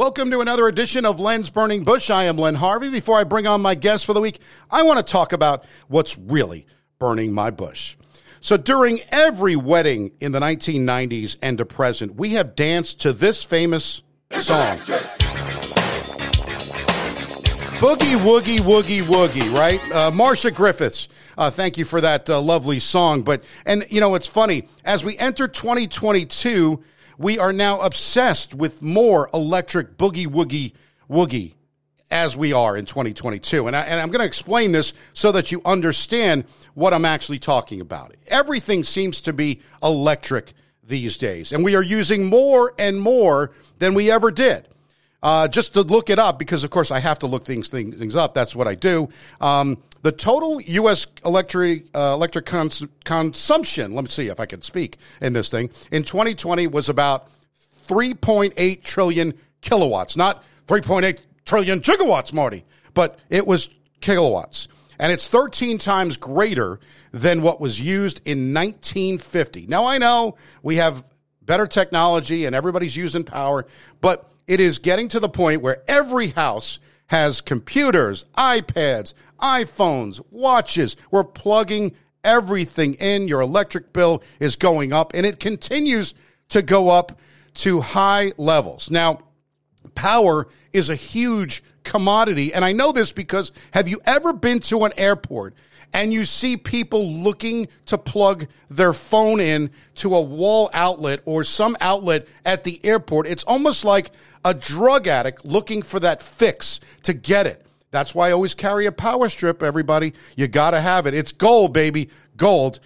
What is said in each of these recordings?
Welcome to another edition of Len's Burning Bush. I am Len Harvey. Before I bring on my guest for the week, I want to talk about what's really burning my bush. So, during every wedding in the 1990s and to present, we have danced to this famous song Boogie Woogie Woogie Woogie, right? Uh, Marcia Griffiths. Uh, thank you for that uh, lovely song. But, and you know, it's funny, as we enter 2022, we are now obsessed with more electric boogie woogie woogie as we are in 2022. And, I, and I'm going to explain this so that you understand what I'm actually talking about. Everything seems to be electric these days, and we are using more and more than we ever did. Uh, just to look it up, because of course I have to look things things, things up. That's what I do. Um, the total U.S. electric uh, electric cons- consumption. Let me see if I can speak in this thing. In 2020 was about 3.8 trillion kilowatts, not 3.8 trillion gigawatts, Marty, but it was kilowatts, and it's 13 times greater than what was used in 1950. Now I know we have better technology and everybody's using power, but it is getting to the point where every house has computers, iPads, iPhones, watches. We're plugging everything in. Your electric bill is going up, and it continues to go up to high levels. Now, power is a huge commodity, and I know this because have you ever been to an airport and you see people looking to plug their phone in to a wall outlet or some outlet at the airport? It's almost like a drug addict looking for that fix to get it. That's why I always carry a power strip, everybody. You got to have it. It's gold, baby. Gold.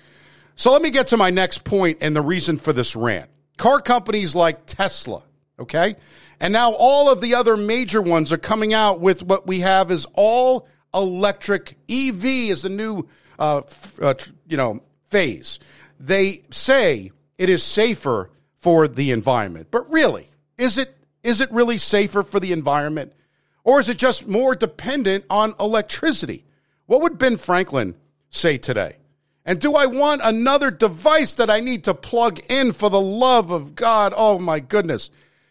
So let me get to my next point and the reason for this rant. Car companies like Tesla, okay? And now all of the other major ones are coming out with what we have is all electric. EV is the new, uh, uh, you know, phase. They say it is safer for the environment, but really, is it is it really safer for the environment? Or is it just more dependent on electricity? What would Ben Franklin say today? And do I want another device that I need to plug in for the love of God? Oh my goodness.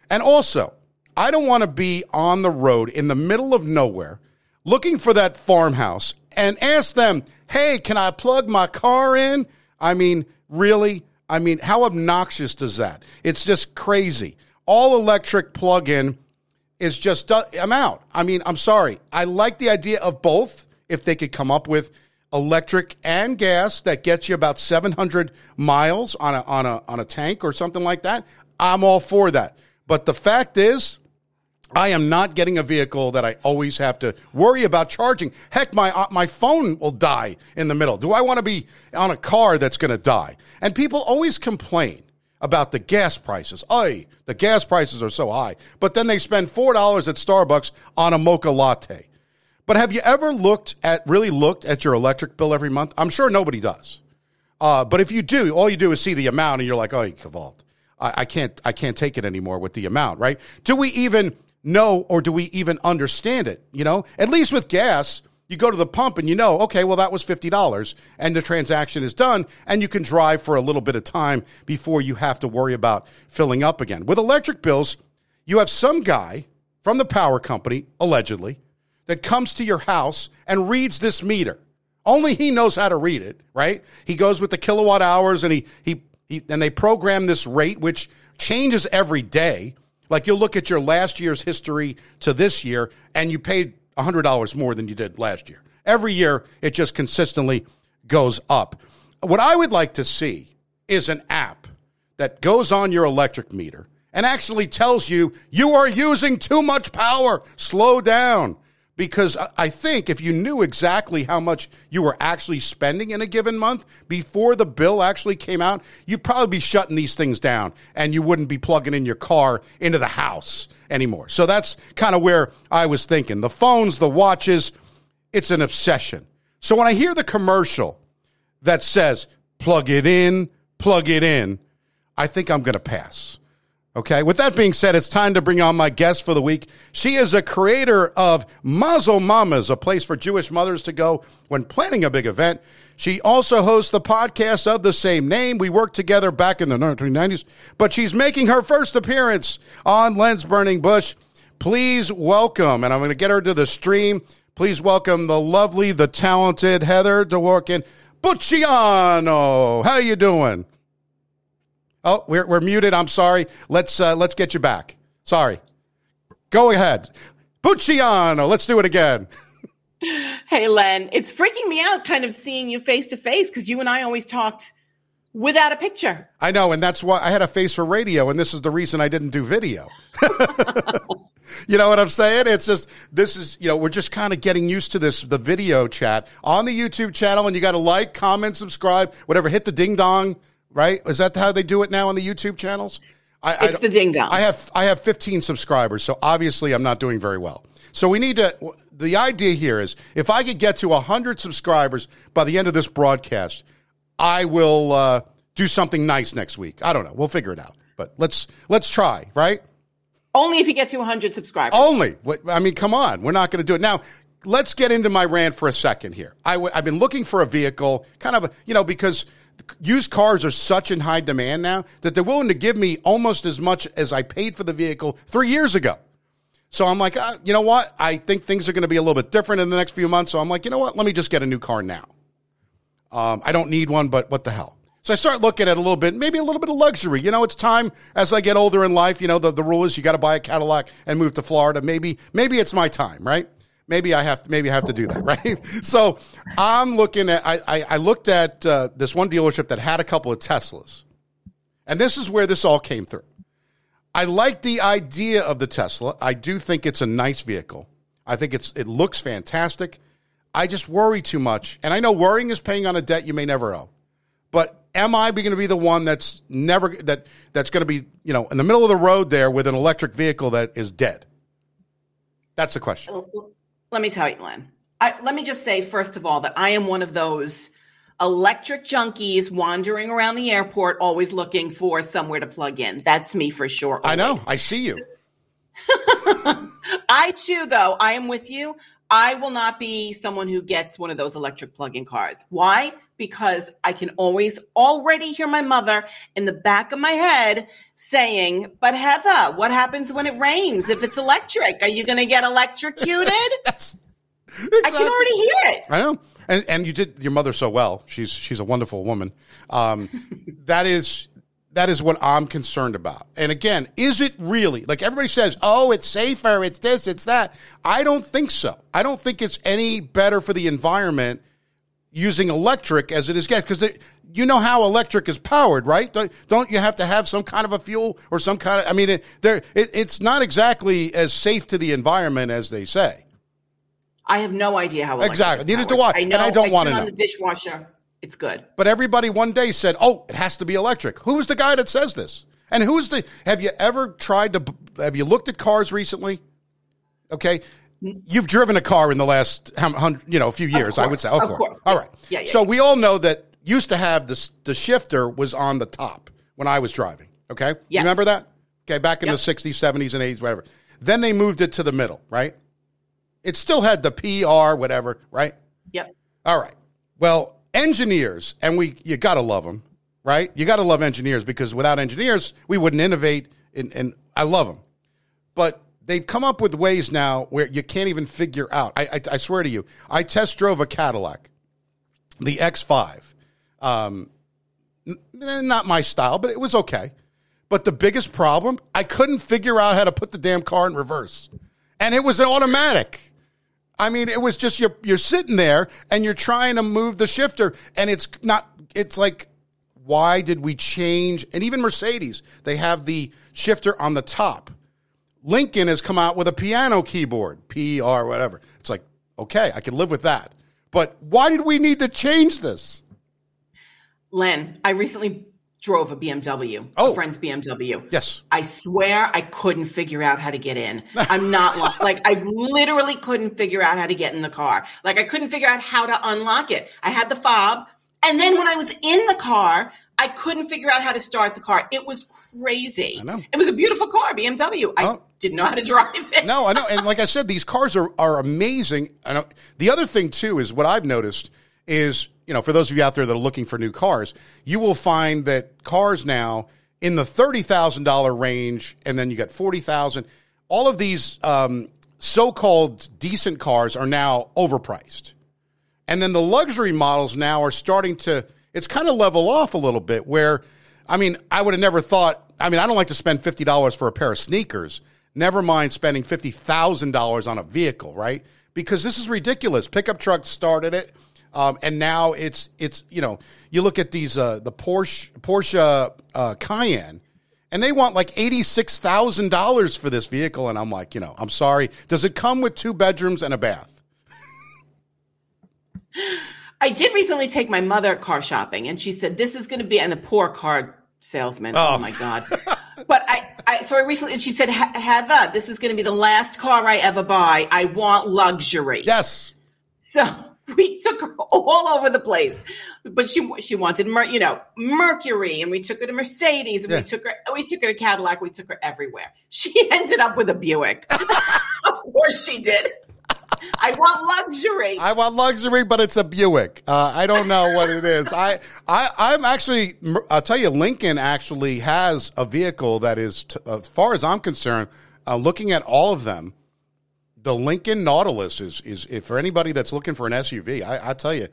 And also, I don't want to be on the road in the middle of nowhere looking for that farmhouse and ask them, hey, can I plug my car in? I mean, really? I mean, how obnoxious does that? It's just crazy all electric plug in is just, uh, I'm out. I mean, I'm sorry. I like the idea of both if they could come up with electric and gas that gets you about 700 miles on a, on a, on a tank or something like that. I'm all for that. But the fact is, I am not getting a vehicle that I always have to worry about charging. Heck, my uh, my phone will die in the middle. Do I want to be on a car that's going to die? And people always complain about the gas prices. Ay, the gas prices are so high. But then they spend $4 at Starbucks on a mocha latte. But have you ever looked at, really looked at your electric bill every month? I'm sure nobody does. Uh, but if you do, all you do is see the amount and you're like, oh, gevalt, I, I can't, I can't take it anymore with the amount, right? Do we even know or do we even understand it? You know, at least with gas, you go to the pump and you know, okay, well, that was $50 and the transaction is done, and you can drive for a little bit of time before you have to worry about filling up again. With electric bills, you have some guy from the power company, allegedly, that comes to your house and reads this meter. Only he knows how to read it, right? He goes with the kilowatt hours and he, he, he and they program this rate, which changes every day. Like you'll look at your last year's history to this year, and you paid $100 more than you did last year. Every year, it just consistently goes up. What I would like to see is an app that goes on your electric meter and actually tells you you are using too much power. Slow down. Because I think if you knew exactly how much you were actually spending in a given month before the bill actually came out, you'd probably be shutting these things down and you wouldn't be plugging in your car into the house anymore. So that's kind of where I was thinking. The phones, the watches, it's an obsession. So when I hear the commercial that says plug it in, plug it in, I think I'm going to pass. Okay. With that being said, it's time to bring on my guest for the week. She is a creator of Mazel Mamas, a place for Jewish mothers to go when planning a big event. She also hosts the podcast of the same name. We worked together back in the 1990s, but she's making her first appearance on Len's Burning Bush. please welcome, and I'm going to get her to the stream. Please welcome the lovely, the talented Heather Dworkin Bucciano. How are you doing? Oh, we're, we're muted. I'm sorry. Let's uh, let's get you back. Sorry. Go ahead. Bucciano. Let's do it again. Hey, Len. It's freaking me out kind of seeing you face to face because you and I always talked without a picture. I know, and that's why I had a face for radio, and this is the reason I didn't do video. you know what I'm saying? It's just this is you know we're just kind of getting used to this the video chat on the YouTube channel, and you got to like, comment, subscribe, whatever. Hit the ding dong. Right? Is that how they do it now on the YouTube channels? I, it's I, the ding dong. I have I have 15 subscribers, so obviously I'm not doing very well. So we need to. The idea here is if I could get to 100 subscribers by the end of this broadcast, I will uh, do something nice next week. I don't know. We'll figure it out. But let's let's try. Right? Only if you get to 100 subscribers. Only. I mean, come on. We're not going to do it now. Let's get into my rant for a second here. I w- I've been looking for a vehicle, kind of, a, you know, because used cars are such in high demand now that they're willing to give me almost as much as I paid for the vehicle three years ago. So I'm like, uh, you know what? I think things are going to be a little bit different in the next few months. So I'm like, you know what? Let me just get a new car now. Um, I don't need one, but what the hell? So I start looking at a little bit, maybe a little bit of luxury. You know, it's time as I get older in life. You know, the, the rule is you got to buy a Cadillac and move to Florida. Maybe, maybe it's my time, right? Maybe I have to, maybe I have to do that, right? so I'm looking at, I, I, I looked at uh, this one dealership that had a couple of Teslas. And this is where this all came through. I like the idea of the Tesla. I do think it's a nice vehicle. I think it's it looks fantastic. I just worry too much. And I know worrying is paying on a debt you may never owe. But am I going to be the one that's never that that's going to be, you know, in the middle of the road there with an electric vehicle that is dead? That's the question. Let me tell you, Len. I, let me just say first of all that I am one of those electric junkies wandering around the airport, always looking for somewhere to plug in. That's me for sure. Always. I know. I see you. I too, though, I am with you. I will not be someone who gets one of those electric plug-in cars. Why? Because I can always already hear my mother in the back of my head saying, "But Heather, what happens when it rains? If it's electric, are you going to get electrocuted?" yes. Exactly. I can already hear it. I know. And and you did your mother so well. She's she's a wonderful woman. Um, that is that is what I'm concerned about. And again, is it really like everybody says? Oh, it's safer. It's this. It's that. I don't think so. I don't think it's any better for the environment using electric as it is gas because you know how electric is powered, right? Don't, don't, you have to have some kind of a fuel or some kind of? I mean, it, it, it's not exactly as safe to the environment as they say. I have no idea how exactly. Neither do I. I know. And I don't want to know. the dishwasher. It's good. But everybody one day said, "Oh, it has to be electric." Who's the guy that says this? And who's the? Have you ever tried to? Have you looked at cars recently? Okay, you've driven a car in the last, you know, a few years. Course, I would say, of, of course. course. All right. Yeah, yeah, so yeah. we all know that used to have the the shifter was on the top when I was driving. Okay, yes. remember that? Okay, back in yep. the '60s, '70s, and '80s, whatever. Then they moved it to the middle, right? It still had the PR, whatever, right? Yep. All right. Well, engineers, and we you got to love them, right? You got to love engineers because without engineers, we wouldn't innovate. And, and, I love them, but they've come up with ways now where you can't even figure out. I, I, I swear to you, I test drove a Cadillac, the X5. Um, not my style, but it was okay. But the biggest problem, I couldn't figure out how to put the damn car in reverse, and it was an automatic. I mean, it was just you're you're sitting there and you're trying to move the shifter, and it's not. It's like, why did we change? And even Mercedes, they have the shifter on the top. Lincoln has come out with a piano keyboard, P R whatever. It's like, okay, I can live with that. But why did we need to change this? Len, I recently drove a BMW, oh. a friend's BMW. Yes. I swear I couldn't figure out how to get in. I'm not like I literally couldn't figure out how to get in the car. Like I couldn't figure out how to unlock it. I had the fob, and then when I was in the car, I couldn't figure out how to start the car. It was crazy. I know. It was a beautiful car, BMW. I oh. didn't know how to drive it. No, I know. And like I said, these cars are are amazing. I know. The other thing too is what I've noticed is you know, for those of you out there that are looking for new cars, you will find that cars now in the $30,000 range and then you got 40,000 all of these um, so-called decent cars are now overpriced, and then the luxury models now are starting to. It's kind of level off a little bit. Where, I mean, I would have never thought. I mean, I don't like to spend fifty dollars for a pair of sneakers. Never mind spending fifty thousand dollars on a vehicle, right? Because this is ridiculous. Pickup trucks started it. Um, and now it's it's you know you look at these uh, the Porsche Porsche uh, Cayenne and they want like $86,000 for this vehicle. And I'm like, you know, I'm sorry. Does it come with two bedrooms and a bath? I did recently take my mother car shopping, and she said, This is going to be, and the poor car salesman. Oh, oh my God. but I, I, so I recently, and she said, Heather, this is going to be the last car I ever buy. I want luxury. Yes. So we took her all over the place. But she she wanted you know Mercury, and we took her to Mercedes, and yeah. we took her we took her to Cadillac, we took her everywhere. She ended up with a Buick. of course she did. I want luxury. I want luxury, but it's a Buick. Uh, I don't know what it is. I, I, I'm actually. I'll tell you, Lincoln actually has a vehicle that is, t- as far as I'm concerned, uh, looking at all of them, the Lincoln Nautilus is is for anybody that's looking for an SUV. I, I tell you,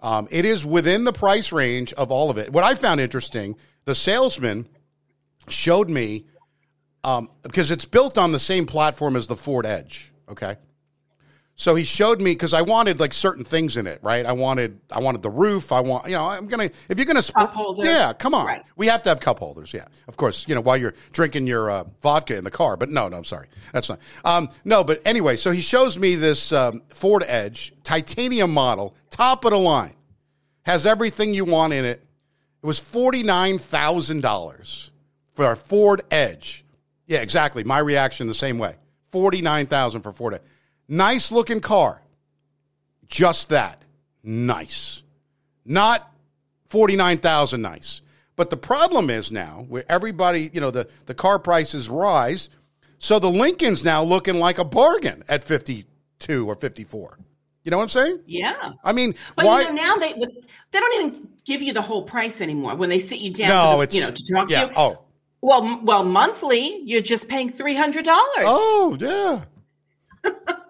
um, it is within the price range of all of it. What I found interesting, the salesman showed me um, because it's built on the same platform as the Ford Edge. Okay, so he showed me because I wanted like certain things in it, right? I wanted I wanted the roof. I want you know I'm gonna if you're gonna cup holders. Yeah, come on. Right. We have to have cup holders. Yeah, of course. You know while you're drinking your uh, vodka in the car. But no, no, I'm sorry, that's not. Um, no, but anyway, so he shows me this um, Ford Edge titanium model, top of the line, has everything you want in it. It was forty nine thousand dollars for our Ford Edge. Yeah, exactly. My reaction the same way. Forty nine thousand for Ford Edge. Nice looking car. Just that. Nice. Not 49,000 nice. But the problem is now where everybody, you know, the, the car prices rise. So the Lincoln's now looking like a bargain at 52 or 54. You know what I'm saying? Yeah. I mean, but why? You know, now they they don't even give you the whole price anymore when they sit you down. No, the, it's you know to talk yeah, to you. Oh, well, well, monthly you're just paying three hundred dollars. Oh, yeah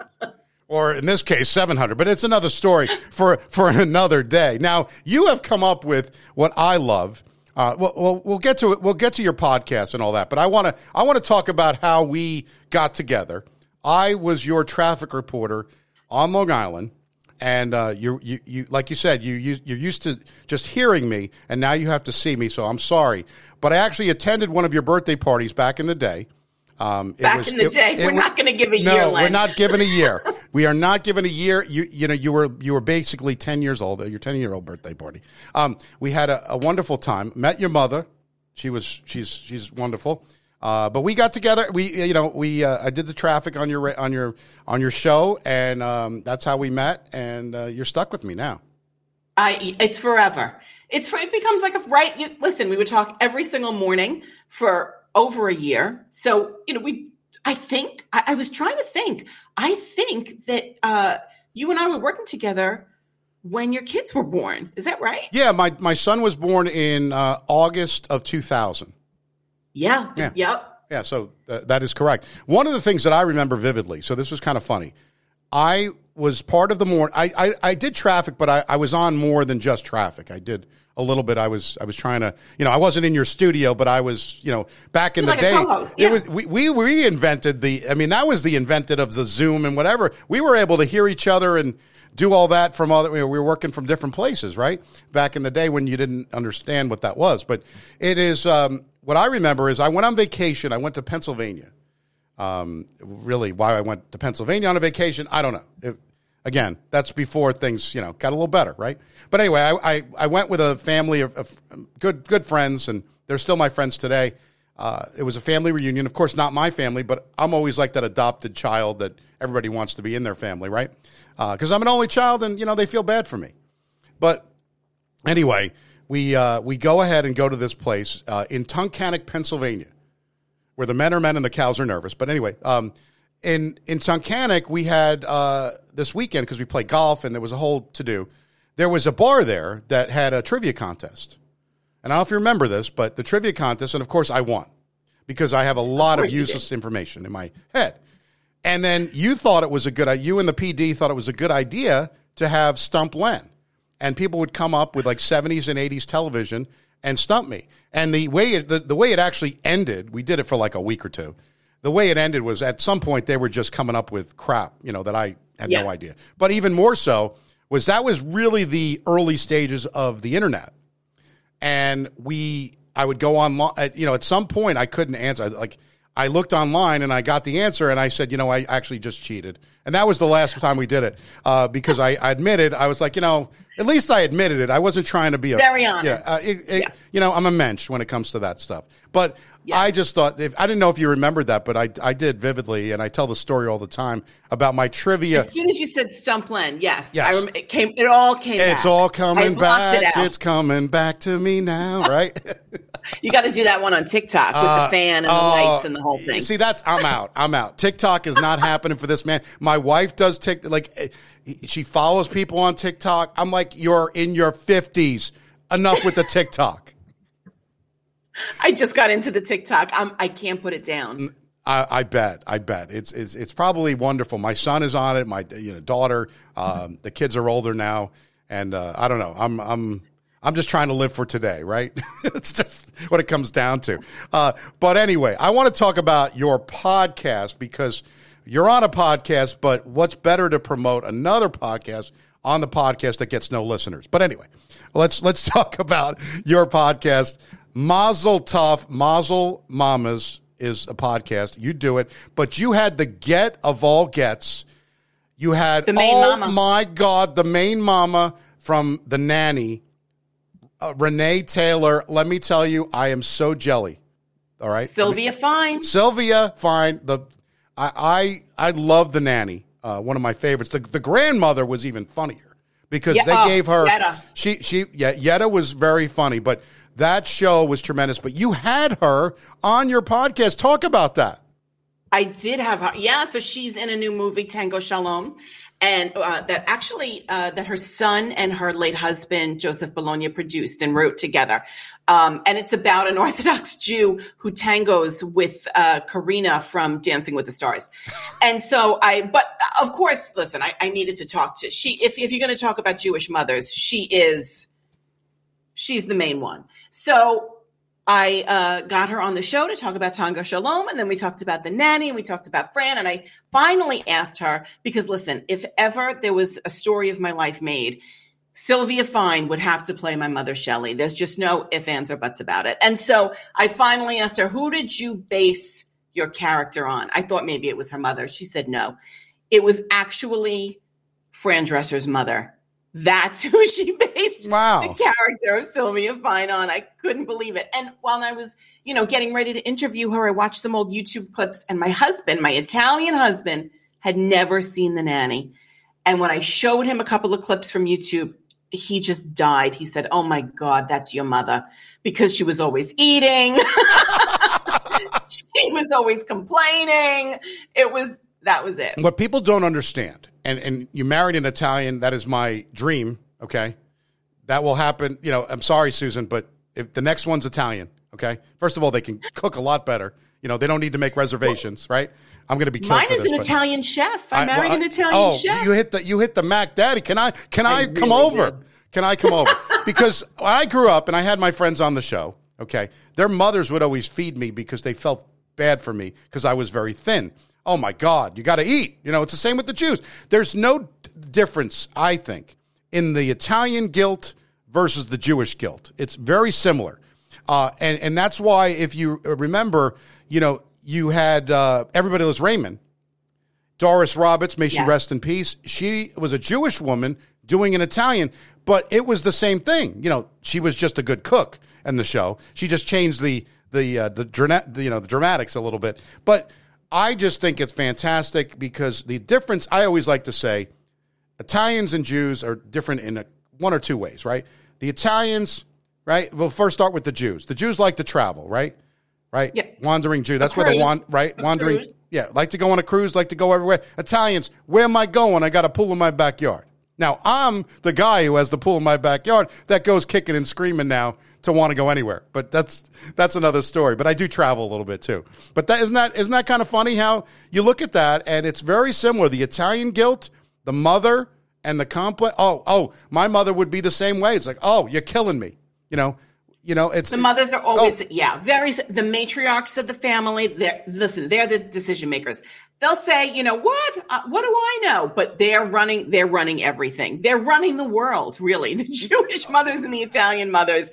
or in this case 700 but it's another story for for another day now you have come up with what i love uh, well, well, we'll get to it. We'll get to your podcast and all that, but I want to I want to talk about how we got together. I was your traffic reporter on Long Island, and uh, you, you, you, like you said, you, you, you're used to just hearing me, and now you have to see me. So I'm sorry, but I actually attended one of your birthday parties back in the day. Um, Back was, in the it, day, it, we're not going to give a no, year. No, we're not giving a year. we are not given a year. You, you know, you were you were basically ten years old. Your ten year old birthday party. Um, we had a, a, wonderful time. Met your mother. She was she's she's wonderful. Uh, but we got together. We you know we uh, I did the traffic on your on your on your show, and um, that's how we met. And uh, you're stuck with me now. I it's forever. It's it becomes like a right. You, listen, we would talk every single morning for over a year. So, you know, we, I think, I, I was trying to think, I think that uh, you and I were working together when your kids were born. Is that right? Yeah, my, my son was born in uh, August of 2000. Yeah. yeah. Yep. Yeah, so th- that is correct. One of the things that I remember vividly, so this was kind of funny. I was part of the more I, I, I did traffic, but I, I was on more than just traffic. I did a little bit. I was I was trying to you know I wasn't in your studio, but I was you know back in the like day. Yeah. It was we, we reinvented the. I mean that was the invented of the Zoom and whatever. We were able to hear each other and do all that from other. We were working from different places, right? Back in the day when you didn't understand what that was, but it is. Um, what I remember is I went on vacation. I went to Pennsylvania. Um, really, why I went to Pennsylvania on a vacation, I don't know. It, again, that's before things, you know, got a little better, right? But anyway, I, I, I went with a family of, of, good good friends, and they're still my friends today. Uh, it was a family reunion. Of course, not my family, but I'm always like that adopted child that everybody wants to be in their family, right? Because uh, I'm an only child, and you know they feel bad for me. But anyway, we uh, we go ahead and go to this place uh, in Tunkhannock, Pennsylvania, where the men are men and the cows are nervous. But anyway, um, in in Tunkhannock, we had uh, this weekend because we played golf and there was a whole to do. There was a bar there that had a trivia contest, and I don't know if you remember this, but the trivia contest, and of course I won. because I have a lot of, you useless information in my head. And then you thought it was a good you and the PD thought it was a good idea to have Stump Len. And people would come up with like 70s and 80s television and stump me. And the way it, the, the way it actually ended, we did it for like a week or two. The way it ended was at some point they were just coming up with crap, you know, that I had Yeah. no idea. But even more so was that was really the early stages of the internet and we I would go online, at, you know at some point I couldn't answer like I looked online and I got the answer and I said you know I actually just cheated and that was the last time we did it uh, because I, I admitted I was like you know at least I admitted it I wasn't trying to be a Very honest. yeah, uh, it- it- Yeah. you know I'm a mensch when it comes to that stuff but I just thought if I didn't know if you remembered that but I I did vividly and I tell the story all the time about my trivia As soon as you said Stump Len, yes, Yes. I rem- it came. It all came. it's back. all coming back It it's coming back to me now right you got to do that one on TikTok with the fan and the Oh, lights and the whole thing. See, that's I'm out. I'm out. TikTok is not happening for this man. My wife does TikTok. Like she follows people on TikTok. I'm like, you're in your 50s. Enough with the TikTok. I just got into the TikTok. I'm, I can't put it down. I, I bet. I bet it's, it's it's probably wonderful. My son is on it. My you know daughter. Um, the kids are older now, and uh, I don't know. I'm I'm I'm just trying to live for today, right? it's just what it comes down to. Uh, but anyway, I want to talk about your podcast because you're on a podcast. But what's better to promote another podcast on the podcast that gets no listeners? But anyway, let's let's talk about your podcast. Mazel Tov, Mazel Mamas is a podcast. You do it, but you had the get of all gets. You had The main oh mama. my god, the main mama from the nanny, uh, Renee Taylor. Let me tell you, I am so jelly. All right, Sylvia Fine. Sylvia, fine. The I I, I love the nanny. Uh, one of my favorites. The the grandmother was even funnier because Yeah, they oh, gave her Yetta. she she yeah Yetta was very funny, but that show was tremendous. But you had her on your podcast. Talk about that. I did have her. Yeah, so she's in a new movie, Tango Shalom, and uh, that actually uh, that her son and her late husband Joseph Bologna produced and wrote together. Um, and it's about an Orthodox Jew who tangos with uh, Karina from Dancing with the Stars. And so I, but of course, listen, I, I needed to talk to she. If if you're going to talk about Jewish mothers, she is she's the main one. So I uh, got her on the show to talk about Tango Shalom, and then we talked about the nanny, and we talked about Fran, and I finally asked her because listen, if ever there was a story of my life made, Sylvia Fine would have to play my mother Shelley. There's just no ifs, ands, or buts about it. And so I finally asked her, "Who did you base your character on?" I thought maybe it was her mother. She said no, it was actually Fran Drescher's mother. That's who she based Wow. the character of Sylvia Fine on. I couldn't believe it. And while I was, you know, getting ready to interview her, I watched some old YouTube clips, and my husband, my Italian husband, had never seen the nanny. And when I showed him a couple of clips from YouTube, he just died. He said, Oh my God, that's your mother. Because she was always eating. she was always complaining. It was, that was it. What people don't understand, and, and you married an Italian, that is my dream, okay? That will happen. You know, I'm sorry, Susan, but if the next one's Italian, okay? First of all, they can cook a lot better. You know, they don't need to make reservations, right? I'm going to be killed Mine is this, an but- Italian chef. I, I- married well, an I- Italian oh, chef. you hit the you hit the Mac Daddy. Can I can I, come really over? did. Can I come over? because I grew up and I had my friends on the show. Okay, their mothers would always feed me because they felt bad for me because I was very thin. Oh my God, you got to eat. You know, it's the same with the Jews. There's no d- difference, I think, in the Italian guilt versus the Jewish guilt. It's very similar. Uh, and, and that's why, if you remember, you know, you had uh, Everybody was Raymond, Doris Roberts, may she Yes. rest in peace. She was a Jewish woman doing an Italian, but it was the same thing. You know, she was just a good cook in the show. She just changed the the uh, the, drana- the you know the dramatics a little bit. But I just think it's fantastic because the difference. I always like to say, Italians and Jews are different in a, one or two ways, right? The Italians, right? We'll first start with the Jews. The Jews like to travel, right? Right? Yeah. Wandering Jew. That's where the cruise. wan- right? A Wandering. cruise. Yeah, like to go on a cruise, like to go everywhere. Italians, where am I going? I got a pool in my backyard. Now, I'm the guy who has the pool in my backyard that goes kicking and screaming now to want to go anywhere. But that's that's another story. But I do travel a little bit too. But that isn't that isn't that kind of funny how you look at that and it's very similar. The Italian guilt, the mother, and the complex. Oh, oh, my mother would be the same way. It's like, oh, you're killing me. You know, you know, it's the mothers are always oh. yeah, very the matriarchs of the family. They're listen, they're the decision makers. They'll say, you know, what? Uh, what do I know? But they're running. They're running everything. They're running the world. Really, the Jewish mothers and the Italian mothers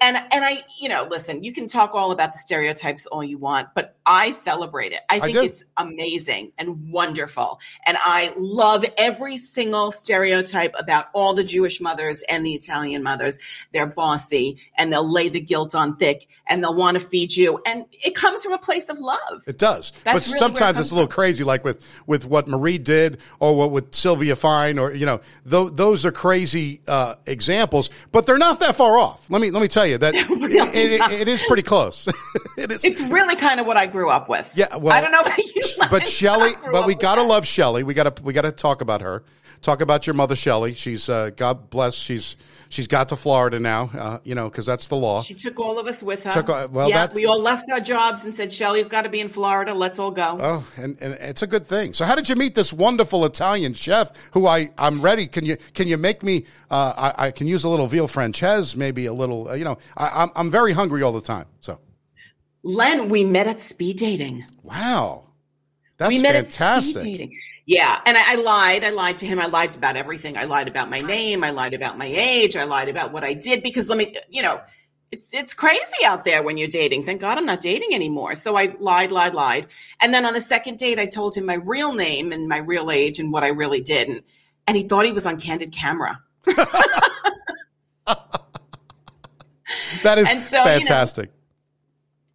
and and I, you know, listen, you can talk all about the stereotypes all you want, but I celebrate it. I think I it's amazing and wonderful. And I love every single stereotype about all the Jewish mothers and the Italian mothers. They're bossy and they'll lay the guilt on thick and they'll want to feed you. And it comes from a place of love. It does. That's but really sometimes it it's a little crazy, like with, with what Marie did or what with Sylvia Fine or, you know, th- those are crazy uh, examples, but they're not that far off. Let me, let me tell you that really it, it, it is pretty close. it is. It's really kind of what I grew up with. Yeah, well, I don't know about you, but Shelly, but we gotta love Shelly. We gotta we gotta talk about her. Talk about your mother, Shelly. She's uh, God bless. She's she's got to Florida now. Uh, you know, because that's the law. She took all of us with her. Took, uh, well, yeah, we all left our jobs and said, "Shelly's got to be in Florida. Let's all go." Oh, and, and it's a good thing. So, how did you meet this wonderful Italian chef? Who I I'm ready. Can you can you make me? Uh, I, I can use a little veal francese, maybe a little. Uh, you know, I, I'm I'm very hungry all the time. So. Len, we met at speed dating. Wow. That's we met fantastic. at speed dating. Yeah. And I, I, lied. I lied to him. I lied about everything. I lied about my name. I lied about my age. I lied about what I did because let me, you know, it's it's crazy out there when you're dating. Thank God I'm not dating anymore. So I lied, lied, lied. And then on the second date, I told him my real name and my real age and what I really did. And, and he thought he was on candid camera. that is so, fantastic.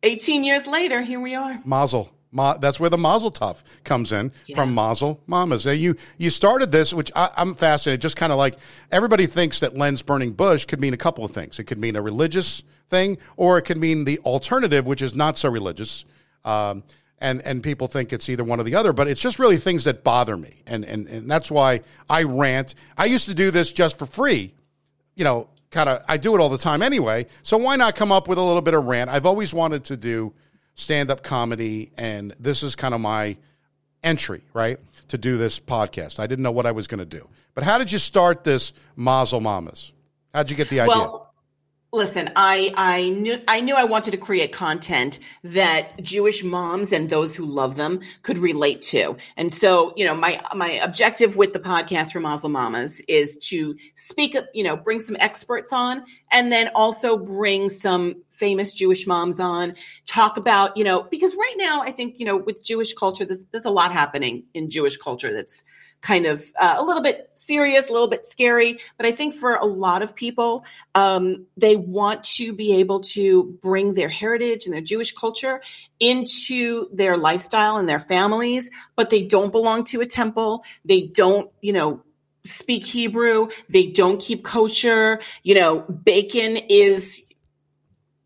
You know, 18 years later, here we are. Mazel. Ma, that's where the Mazel Tov comes in yeah. from Mazel Mamas. Now you you started this, which I, am fascinated. Just kind of like everybody thinks that Len's burning bush could mean a couple of things. It could mean a religious thing, or it could mean the alternative, which is not so religious. Um, and and people think it's either one or the other, but it's just really things that bother me, and and and that's why I rant. I used to do this just for free, you know, kind of I do it all the time anyway. So why not come up with a little bit of rant? I've always wanted to do stand up comedy, and this is kind of my entry, right, to do this podcast. I didn't know what I was going to do. But how did you start this Mazel Mamas? How'd you get the idea? Well, Listen, I, I knew I knew I wanted to create content that Jewish moms and those who love them could relate to. And so, you know, my my objective with the podcast for Mazel Mamas is to speak up, you know, bring some experts on and then also bring some famous Jewish moms on, talk about, you know, because right now I think, you know, with Jewish culture, there's, there's a lot happening in Jewish culture that's kind of uh, a little bit serious, a little bit scary. But I think for a lot of people, um, they want to be able to bring their heritage and their Jewish culture into their lifestyle and their families, but they don't belong to a temple. They don't, you know, speak Hebrew. They don't keep kosher. You know, bacon is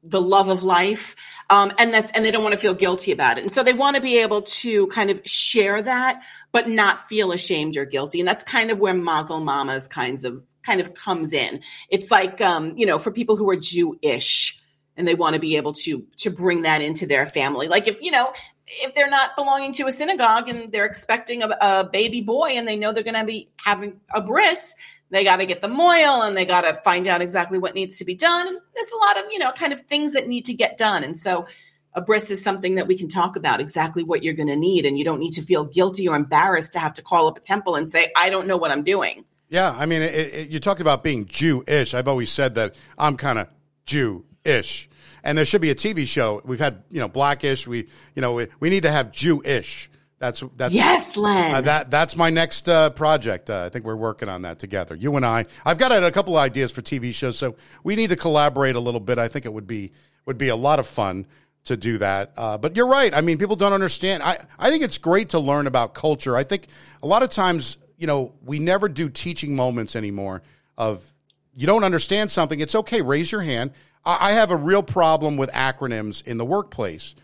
the love of life. Um, and that's, and they don't want to feel guilty about it. And so they want to be able to kind of share that, but not feel ashamed or guilty. And that's kind of where Mazel Mamas kinds of, kind of comes in. It's like, um, you know, for people who are Jewish and they want to be able to, to bring that into their family. Like if, you know, if they're not belonging to a synagogue and they're expecting a, a baby boy and they know they're going to be having a bris, they got to get the mohel and they got to find out exactly what needs to be done. There's a lot of, you know, kind of things that need to get done. And so a bris is something that we can talk about exactly what you're going to need. And you don't need to feel guilty or embarrassed to have to call up a temple and say, I don't know what I'm doing. Yeah. I mean, it, it, you talked about being Jewish. I've always said that I'm kind of Jewish. And there should be a TV show. We've had, you know, blackish. We, you know, we, we need to have Jewish that's that's yes, Len. Uh, that that's my next uh, project. Uh, I think we're working on that together. You and I. I've got a couple of ideas for TV shows, so we need to collaborate a little bit. I think it would be would be a lot of fun to do that. Uh, but you're right. I mean, people don't understand. I I think it's great to learn about culture. I think a lot of times, you know, we never do teaching moments anymore. Of you don't understand something, it's okay. Raise your hand. I, I have a real problem with acronyms in the workplace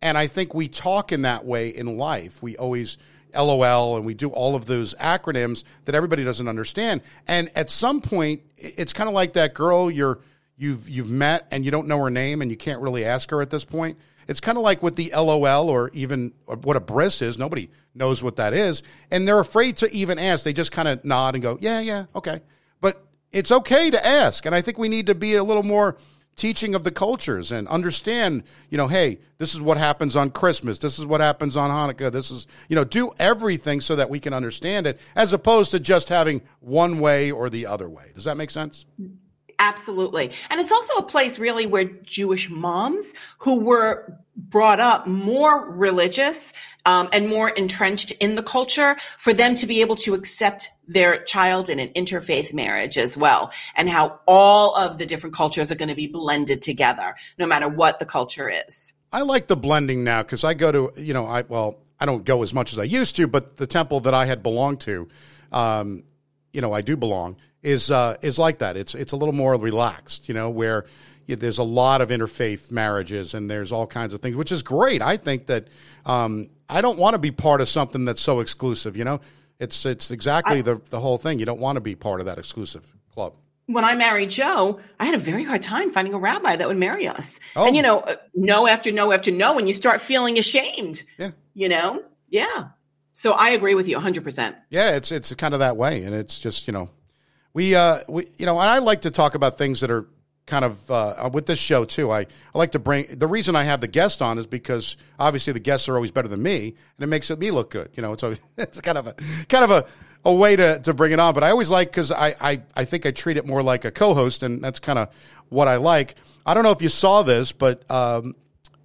and I think we talk in that way in life. We always LOL and we do all of those acronyms that everybody doesn't understand. And at some point, it's kind of like that girl you're you've you've met and you don't know her name and you can't really ask her at this point. It's kind of like with the LOL or even what a bris is. Nobody knows what that is, and they're afraid to even ask. They just kind of nod and go, "Yeah, yeah, okay." But it's okay to ask, and I think we need to be a little more teaching of the cultures and understand, you know, hey, this is what happens on Christmas. This is what happens on Hanukkah. This is, you know, do everything so that we can understand it as opposed to just having one way or the other way. Does that make sense? Absolutely. And it's also a place really where Jewish moms who were brought up more religious um, and more entrenched in the culture for them to be able to accept their child in an interfaith marriage as well and how all of the different cultures are going to be blended together no matter what the culture is i like the blending now because i go to you know i well i don't go as much as i used to but the temple that i had belonged to um, you know i do belong is uh, is like that. It's it's a little more relaxed, you know, where you, there's a lot of interfaith marriages and there's all kinds of things, which is great. I think that um, I don't want to be part of something that's so exclusive. You know, it's it's exactly I, the the whole thing. You don't want to be part of that exclusive club. When I married Joe, I had a very hard time finding a rabbi that would marry us. Oh. And you know, uh, no after no after no, and you start feeling ashamed. Yeah. You know, yeah. So I agree with you 100%. Yeah, it's it's kind of that way and it's just, you know, we, uh, we, you know, and I like to talk about things that are kind of uh, with this show too. I, I like to bring the reason I have the guest on is because obviously the guests are always better than me, and it makes it me look good. You know, it's always, it's kind of a kind of a, a way to, to bring it on. But I always like because I, I I think I treat it more like a co-host, and that's kind of what I like. I don't know if you saw this, but um,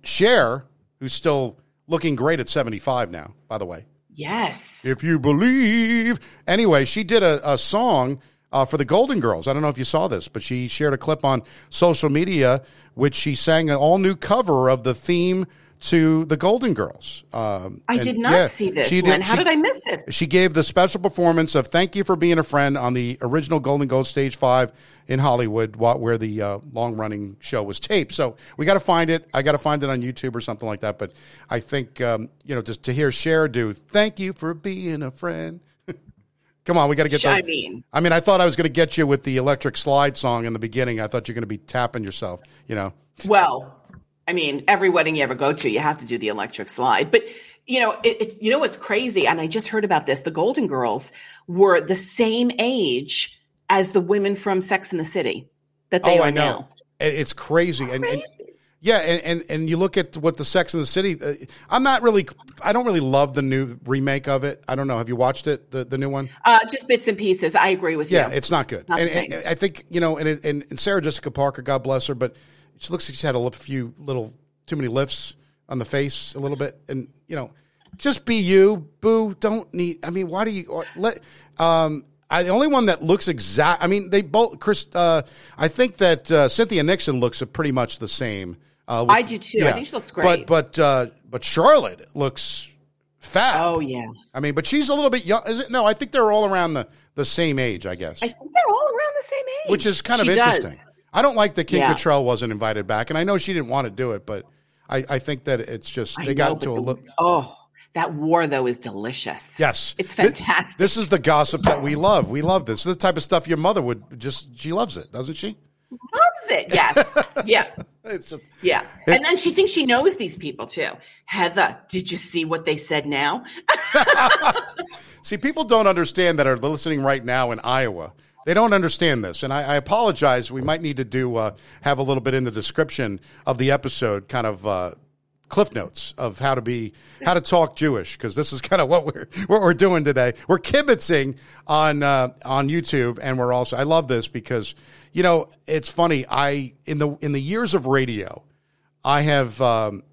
Cher, who's still looking great at seventy five now, by the way. Yes. If you believe. Anyway, she did a, a song uh, for the Golden Girls. I don't know if you saw this, but she shared a clip on social media, which she sang an all new cover of the theme to the Golden Girls. Um, I did not yeah, see this. Did, How she, did I miss it? She gave the special performance of "Thank You for Being a Friend" on the original Golden Girls Stage Five in Hollywood, where the uh, long running show was taped. So we got to find it. I got to find it on YouTube or something like that. But I think um, you know, just to hear Cher do "Thank You for Being a Friend." Come on, we got to get that. I mean, I mean, I thought I was going to get you with the electric slide song in the beginning. I thought you're going to be tapping yourself, you know. Well, I mean, every wedding you ever go to, you have to do the electric slide. But you know, it, it, you know what's crazy? And I just heard about this. The Golden Girls were the same age as the women from Sex in the City that they oh, are I know. now. It's crazy. crazy. And, and yeah, and, and, and you look at what the Sex in the City. Uh, I'm not really. I don't really love the new remake of it. I don't know. Have you watched it? The the new one? Uh, just bits and pieces. I agree with yeah, you. Yeah, it's not good. Not and, and, I think you know, and, and, and Sarah Jessica Parker, God bless her, but she looks like she's had a few little too many lifts on the face a little bit, and you know, just be you, boo. Don't need. I mean, why do you let? Um, I, the only one that looks exact. I mean, they both. Chris. Uh, I think that uh, Cynthia Nixon looks pretty much the same. Uh, with, I do too. Yeah. I think she looks great. But but uh, but Charlotte looks fat. Oh yeah. I mean, but she's a little bit young. Is it? No, I think they're all around the the same age. I guess. I think they're all around the same age, which is kind of interesting. Does. I don't like that Kim yeah. Cattrall wasn't invited back, and I know she didn't want to do it, but I, I think that it's just they got into a look. Oh. That war, though, is delicious. Yes. It's fantastic. This, this is the gossip that we love. We love this. This is the type of stuff your mother would just, she loves it, doesn't she? Loves it. Yes. yeah. It's just yeah, it, and then she thinks she knows these people too. Heather, did you see what they said now? see, people don't understand that are listening right now in Iowa. They don't understand this, and I, I apologize. We might need to do uh, have a little bit in the description of the episode, kind of uh, cliff notes of how to be how to talk Jewish because this is kind of what we're what we're doing today. We're kibitzing on uh, on YouTube, and we're also I love this because you know, it's funny. I in the in the years of radio, I have um,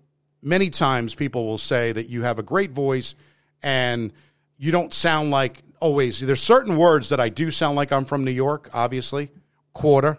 many times people will say that you have a great voice and you don't sound like always. There's certain words that I do sound like I'm from New York. Obviously, quarter,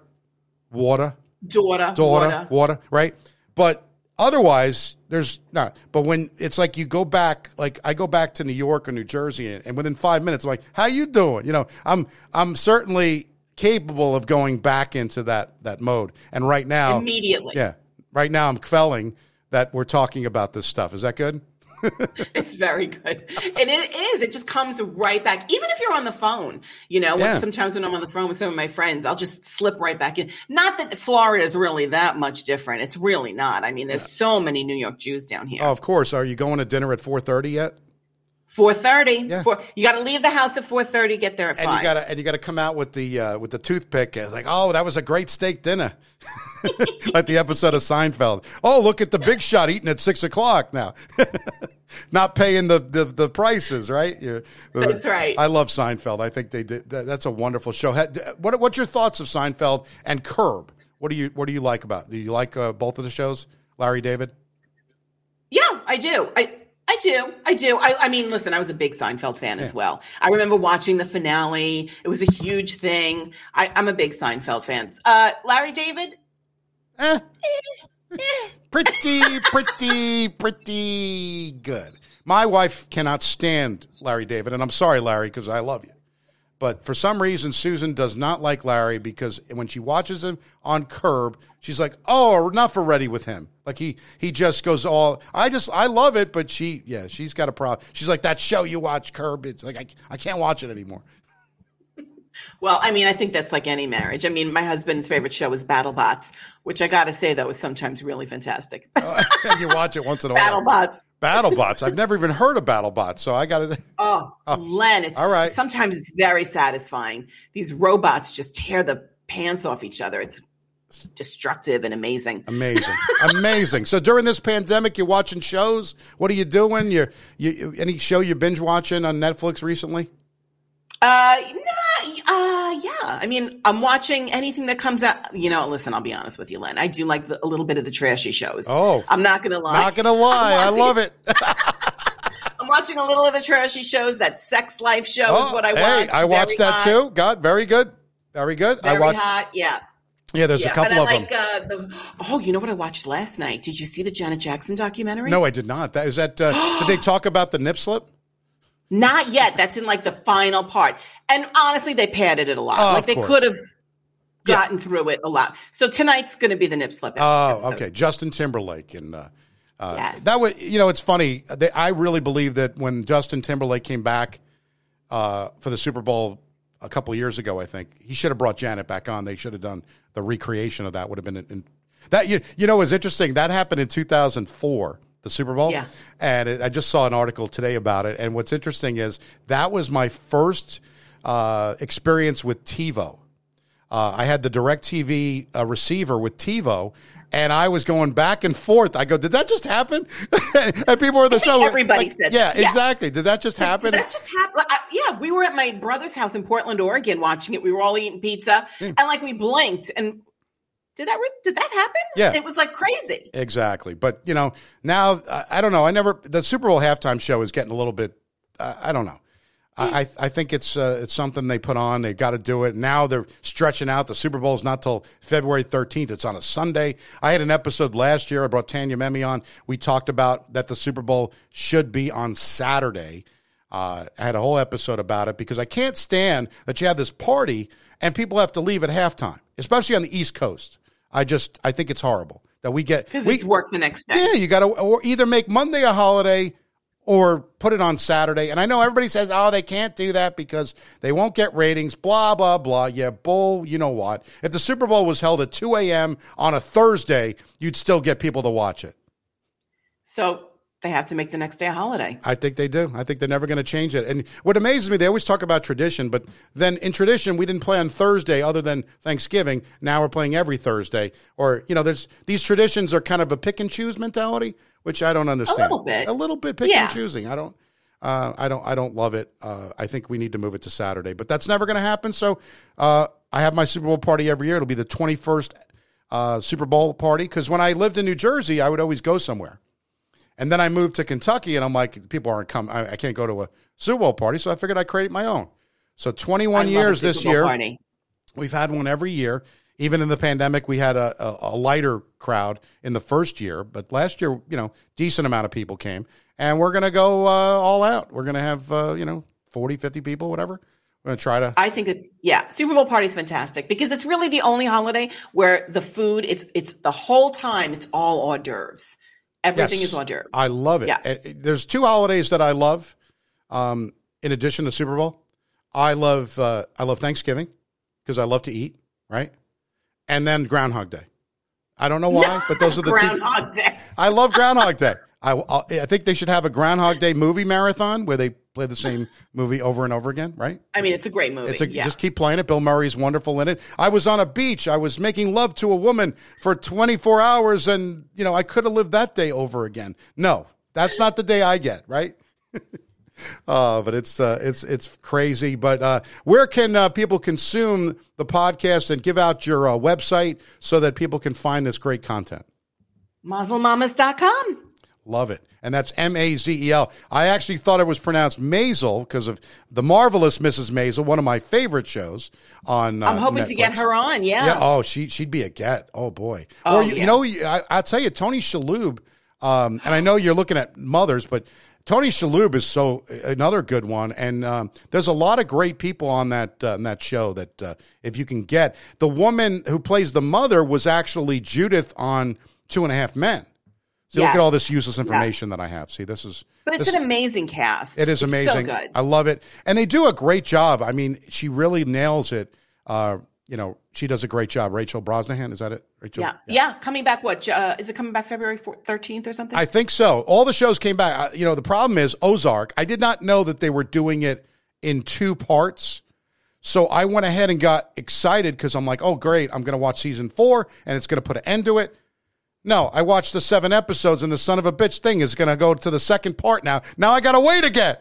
water, daughter, daughter, water, water right? But otherwise there's not but when it's like you go back like i go back to new york or new jersey and, and within five minutes i'm like how you doing you know i'm i'm certainly capable of going back into that that mode. And right now, immediately, yeah, right now I'm kvelling that we're talking about this stuff. Is that good? it's very good. And it is. It just comes right back. Even if you're on the phone, you know, Yeah. sometimes when I'm on the phone with some of my friends, I'll just slip right back in. Not that Florida is really that much different. It's really not. I mean, there's so many New York Jews down here. Oh, of course. Are you going to dinner at 4:30 yet? Four thirty. Yeah. Four. You got to leave the house at four thirty. Get there at And five. you gotta and you gotta come out with the uh, with the toothpick. It's like, oh, that was a great steak dinner, like the episode of Seinfeld. Oh, look at the big shot eating at six o'clock now, not paying the, the the prices. Right? You're- That's right. I love Seinfeld. I think they did. That, that's a wonderful show. What what's your thoughts of Seinfeld and Curb? What do you what do you like about? Do you like uh, both of the shows, Larry David? Yeah, I do. I I do. I do. I, I mean, listen, I was a big Seinfeld fan as well. I remember watching the finale. It was a huge thing. I, I'm a big Seinfeld fan. Uh, Larry David, Eh. pretty, pretty, pretty good. My wife cannot stand Larry David, and I'm sorry, Larry, because I love you. But for some reason, Susan does not like Larry because when she watches him on Curb, she's like, "Oh, enough already with him." Like he he just goes all. I just I love it, but she yeah she's got a problem. She's like that show you watch Curb. It's like I I can't watch it anymore. Well, I mean, I think that's like any marriage. I mean, my husband's favorite show was BattleBots, which I got to say that was sometimes really fantastic. Oh, and you watch it once in a while. BattleBots. BattleBots. I've never even heard of BattleBots, so I got to. Oh, oh, Len, it's all right. sometimes it's very satisfying. These robots just tear the pants off each other. It's destructive and amazing. Amazing, amazing. So during this pandemic, you're watching shows. What are you doing? You, you, any show you binge watching on Netflix recently? Uh, nah, uh, yeah. I mean, I'm watching anything that comes out. You know, listen, I'll be honest with you, Len. I do like the, a little bit of the trashy shows. Oh. I'm not gonna lie. Not gonna lie, I love it. I'm watching a little of the trashy shows. That Sex Life show is what I Oh, hey, watch. I watched Very that hot, too. God, very good, very good. Very I watched. hot. Yeah. Yeah, there's Yeah, a couple of like, them. Uh, the, oh, you know what I watched last night? Did you see the Janet Jackson documentary? No, I did not. That is that. Uh, did they talk about the nip slip? Not yet. That's in like the final part. And honestly, they padded it a lot. Oh, like they could have Yeah. gotten through it a lot. So tonight's going to be the nip slip. Oh, okay. Justin Timberlake and uh, uh, Yes. that was. You know, it's funny. They, I really believe that when Justin Timberlake came back uh, for the Super Bowl a couple years ago, I think he should have brought Janet back on. They should have done the recreation of that. Would have been in, that. You, you know, was interesting. That happened in 2004. The Super Bowl, Yeah. and it, I just saw an article today about it. And what's interesting is that was my first uh, experience with TiVo. Uh, I had the DirecTV uh, receiver with TiVo, and I was going back and forth. I go, "Did that just happen?" and people were the show. everybody like, said yeah. Yeah. exactly. Did that just happen?" Did that just happen? I, yeah, we were at my brother's house in Portland, Oregon, watching it. We were all eating pizza, and like we blinked, and did that re- did that happen? Yeah. it was like crazy. Exactly. But, you know, now, I, I don't know. I never, the Super Bowl halftime show is getting a little bit, uh, I don't know. I, I think it's uh, it's something they put on. They got to do it. Now they're stretching out. The Super Bowl is not till February 13th. It's on a Sunday. I had an episode last year. I brought Tanya Memi on. We talked about that the Super Bowl should be on Saturday. Uh, I had a whole episode about it because I can't stand that you have this party and people have to leave at halftime, especially on the East Coast. I just I think it's horrible that we get Because we, it's work the next day. yeah, you got to or either make Monday a holiday or put it on Saturday. And I know everybody says, "Oh, they can't do that because they won't get ratings." Blah blah blah. Yeah, bull. You know what? If the Super Bowl was held at two a.m. on a Thursday, you'd still get people to watch it. So they have to make the next day a holiday. I think they do. I think they're never going to change it. And what amazes me, they always talk about tradition, but then in tradition, we didn't play on Thursday other than Thanksgiving. Now we're playing every Thursday. Or, you know, there's these traditions are kind of a pick and choose mentality, which I don't understand. A little bit. A little bit pick Yeah. and choosing. I don't. Uh, I don't. I don't love it. Uh, I think we need to move it to Saturday, but that's never going to happen. So uh, I have my Super Bowl party every year. It'll be the twenty first uh, Super Bowl party because when I lived in New Jersey, I would always go somewhere. And then I moved to Kentucky, and I'm like, people aren't coming. I, I can't go to a Super Bowl party, so I figured I'd create my own. So 21 I love a years this year, Party. we've had one every year. Even in the pandemic, we had a, a, a lighter crowd in the first year, but last year, you know, decent amount of people came, and we're gonna go uh, all out. We're gonna have uh, you know 40, 50 people, whatever. We're gonna try to. I think it's yeah, Super Bowl party is fantastic because it's really the only holiday where the food it's it's the whole time it's all hors d'oeuvres. Everything Yes. is hors d'oeuvres. I love it. Yeah. Uh, There's two holidays that I love. Um, in addition to Super Bowl, I love uh, I love Thanksgiving because I love to eat, right? And then Groundhog Day. I don't know why, but those are the two. Groundhog Day. I love Groundhog Day. I, I I think they should have a Groundhog Day movie marathon where they play the same movie over and over again, right? I mean, it's a great movie. It's a, yeah. Just keep playing it. Bill Murray's wonderful in it. I was on a beach. I was making love to a woman for 24 hours, and you know I could have lived that day over again. No, that's not the day I get. Right. Uh, but it's uh, it's it's crazy. But uh, where can uh, people consume the podcast and give out your uh, website so that people can find this great content? MazelMamas.com. Love it. And that's M A Z E L. I actually thought it was pronounced Mazel because of the marvelous Mrs. Maisel, one of my favorite shows on. Uh, I'm hoping to get her on. Yeah. Yeah. Oh, she she'd be a get. Oh boy. Oh, or you, you yeah. know, you- I, I'll tell you, Tony Shalhoub. Um, and I know you're looking at mothers, but Tony Shalhoub is so another good one. And um, there's a lot of great people on that uh, on that show that uh, if you can get the woman who plays the mother was actually Judith on Two and a Half Men. See, look at all this useless information that I have. See, this is But it's this- an amazing cast. it is It's amazing. So good. I love it, and they do a great job. I mean, she really nails it. Uh, you know, she does a great job. Rachel Brosnahan, is that it? Rachel? yeah. yeah. Coming back, what? Uh, is it coming back February 4th, 13th or something? I think so. All the shows came back. Uh, You know, the problem is Ozark. I did not know that they were doing it in two parts. So I went ahead and got excited because I'm like, oh, great. I'm going to watch season four and it's going to put an end to it. No, I watched the seven episodes and the son of a bitch thing is going to go to the second part now. Now I got to wait again.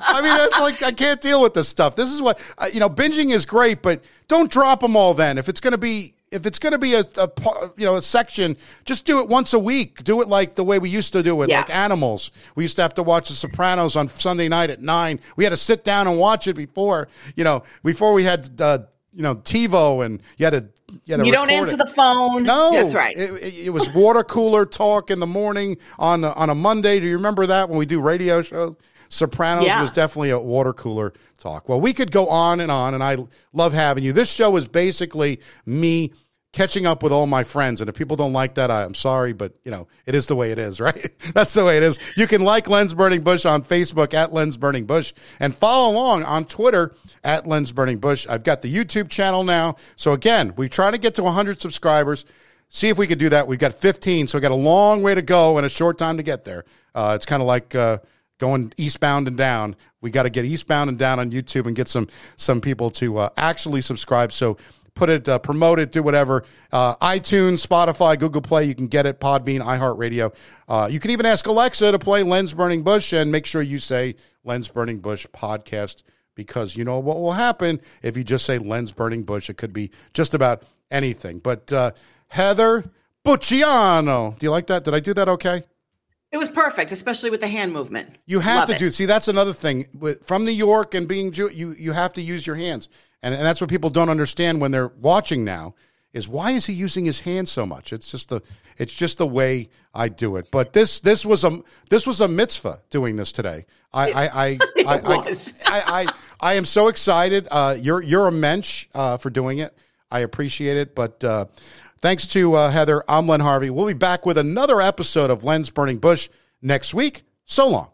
I mean, it's like I can't deal with this stuff. This is what uh, you know. Binging is great, but don't drop them all. Then, if it's going to be, if it's going to be a, a you know a section, just do it once a week. Do it like the way we used to do it, Yeah. like Animals. We used to have to watch The Sopranos on Sunday night at nine. We had to sit down and watch it before, you know, before we had uh, you know TiVo, and you had to. You, had to you don't answer it. the phone. No, That's right. It, it- it was water cooler talk in the morning on on a Monday. Do you remember that when we do radio shows? Sopranos Yeah. was definitely a water cooler talk. Well, we could go on and on, and I love having you. This show is basically me catching up with all my friends, and if people don't like that, I'm sorry, but you know it is the way it is, right? That's the way it is. You can like Lens Burning Bush on Facebook at Lens Burning Bush, and follow along on Twitter at Lens Burning Bush. I've got the YouTube channel now, so again, we try to get to 100 subscribers. See if we could do that. We've got 15, so we got a long way to go and a short time to get there. Uh, it's kind of like uh, going eastbound and down. We got to get eastbound and down on YouTube and get some some people to uh, actually subscribe. So put it, uh, promote it, do whatever. Uh, iTunes, Spotify, Google Play, you can get it. Podbean, iHeartRadio. Uh, you can even ask Alexa to play Lens Burning Bush and make sure you say Lens Burning Bush podcast because you know what will happen if you just say Lens Burning Bush. It could be just about anything. But uh, Heather Bucciano, do you like that? Did I do that okay? It was perfect, especially with the hand movement. You have Love to it. do. See, that's another thing with, from New York and being Jew. You you have to use your hands, and, and that's what people don't understand when they're watching now. Is why is he using his hands so much? It's just the it's just the way I do it. But this this was a this was a mitzvah doing this today. I I I I, I. I, I I am so excited. Uh, you're you're a mensch uh, for doing it. I appreciate it. But uh, thanks to uh, Heather, I'm Len Harvey. We'll be back with another episode of Lens Burning Bush next week. So long.